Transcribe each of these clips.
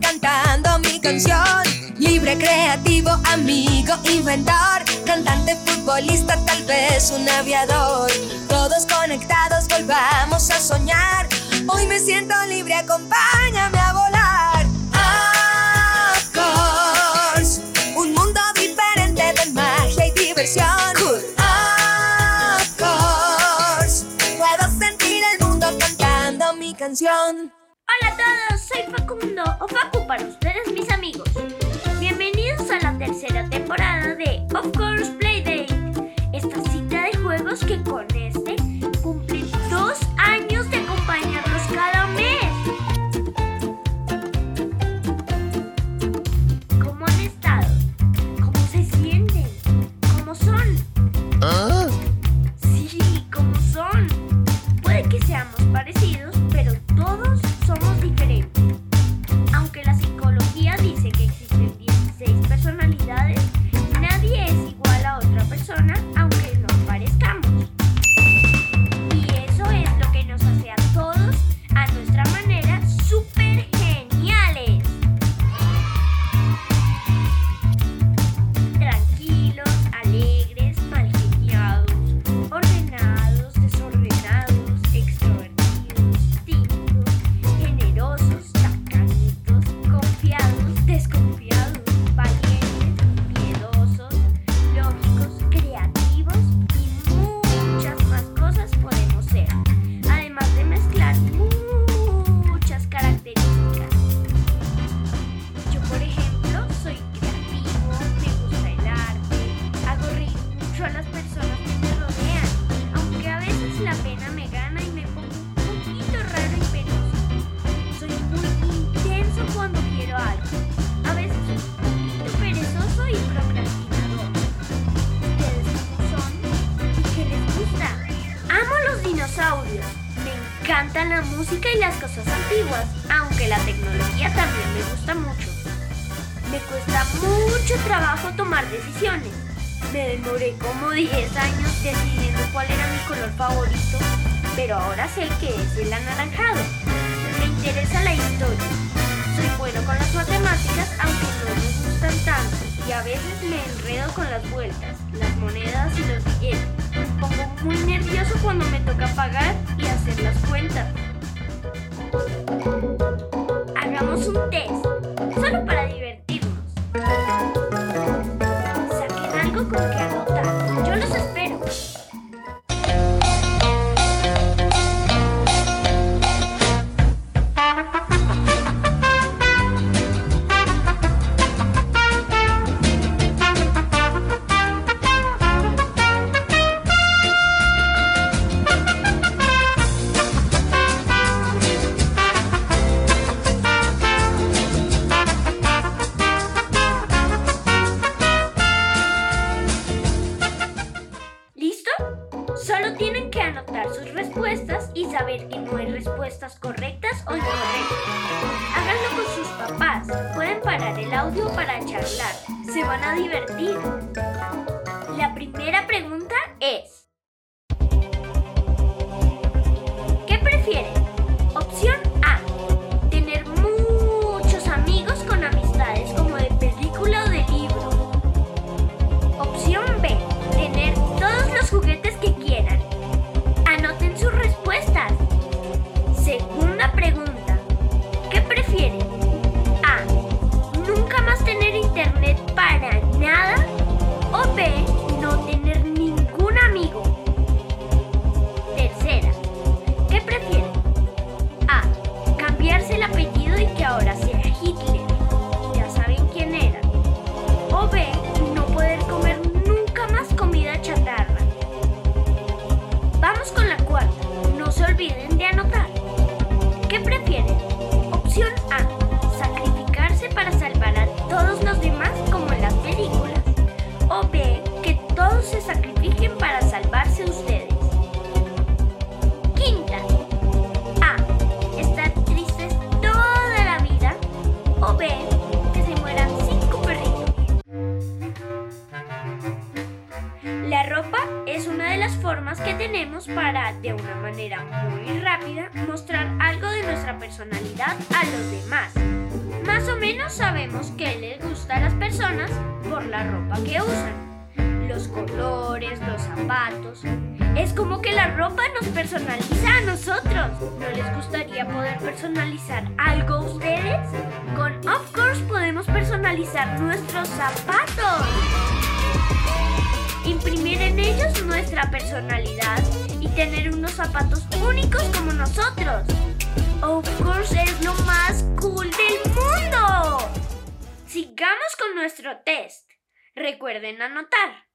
cantando mi canción. Libre, creativo, amigo, inventor, cantante, futbolista, tal vez un aviador. Todos conectados, volvamos a soñar. Hoy me siento libre, acompáñame a volar. Of course, un mundo diferente de magia y diversión. Of course, puedo sentir el mundo cantando mi canción. Soy Facundo o Facu para ustedes y las cosas antiguas, aunque la tecnología también me gusta mucho. Me cuesta mucho trabajo tomar decisiones. Me demoré como 10 años decidiendo cuál era mi color favorito, pero ahora sé que es el anaranjado. Me interesa la historia. Soy bueno con las matemáticas, aunque no me gustan tanto, y a veces me enredo con las vueltas, las monedas y los billetes. Me pongo muy nervioso cuando me toca pagar y hacer las cuentas. Hagamos un test, solo para divertirnos. Saquen algo con que saber que no hay respuestas correctas o incorrectas. Háganlo con sus papás. Pueden parar el audio para charlar. Se van a divertir. No para, de una manera muy rápida, mostrar algo de nuestra personalidad a los demás. más o menos sabemos qué les gusta a las personas por la ropa que usan, los colores, los zapatos. Es como que la ropa nos personaliza a nosotros. ¿No les gustaría poder personalizar algo a ustedes? Con Of Course podemos personalizar nuestros zapatos. Nuestra personalidad y tener unos zapatos únicos como nosotros. Of course es lo más cool del mundo. Sigamos con nuestro test. Recuerden anotar.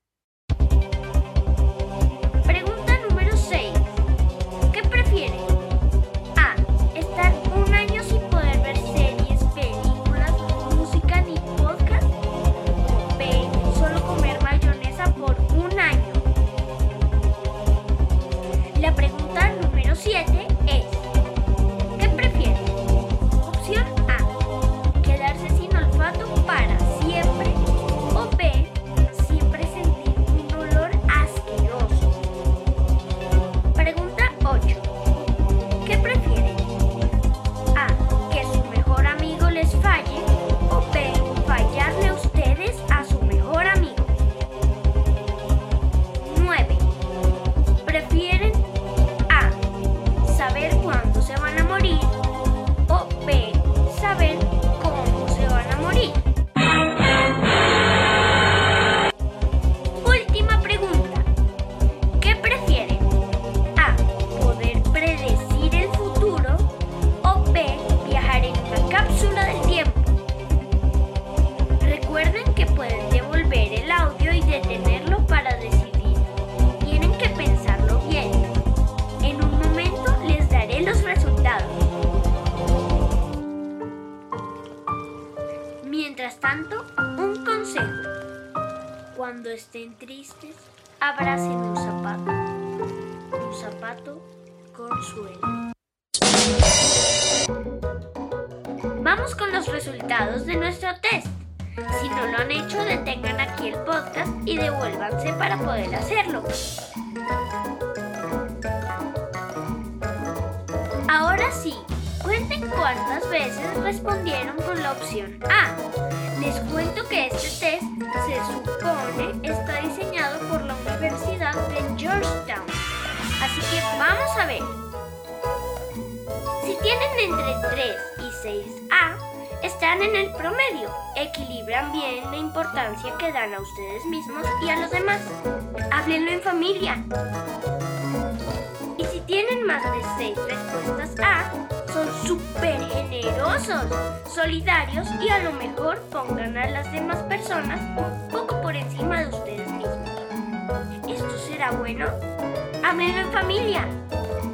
Estén tristes, abracen un zapato. Un zapato consuelo. Vamos con los resultados de nuestro test. Si no lo han hecho, detengan aquí el podcast y devuélvanse para poder hacerlo. Ahora sí, cuenten cuántas veces respondieron con la opción A. Les cuento que este test se supone está diseñado por la Universidad de Georgetown. Así que vamos a ver. Si tienen entre 3 y 6A, están en el promedio. Equilibran bien la importancia que dan a ustedes mismos y a los demás. Háblenlo en familia. Y si tienen más de 6 respuestas A, son súper generosos, solidarios y a lo mejor pongan a las demás personas un poco por encima de ustedes mismos. ¿Esto será bueno? Háblenlo en familia.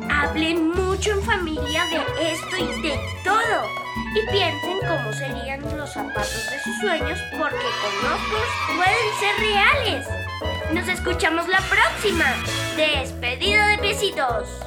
Hablen mucho en familia de esto y de todo. Y piensen cómo serían los zapatos de sus sueños porque con ojos pueden ser reales. Nos escuchamos la próxima. Despedida de piecitos.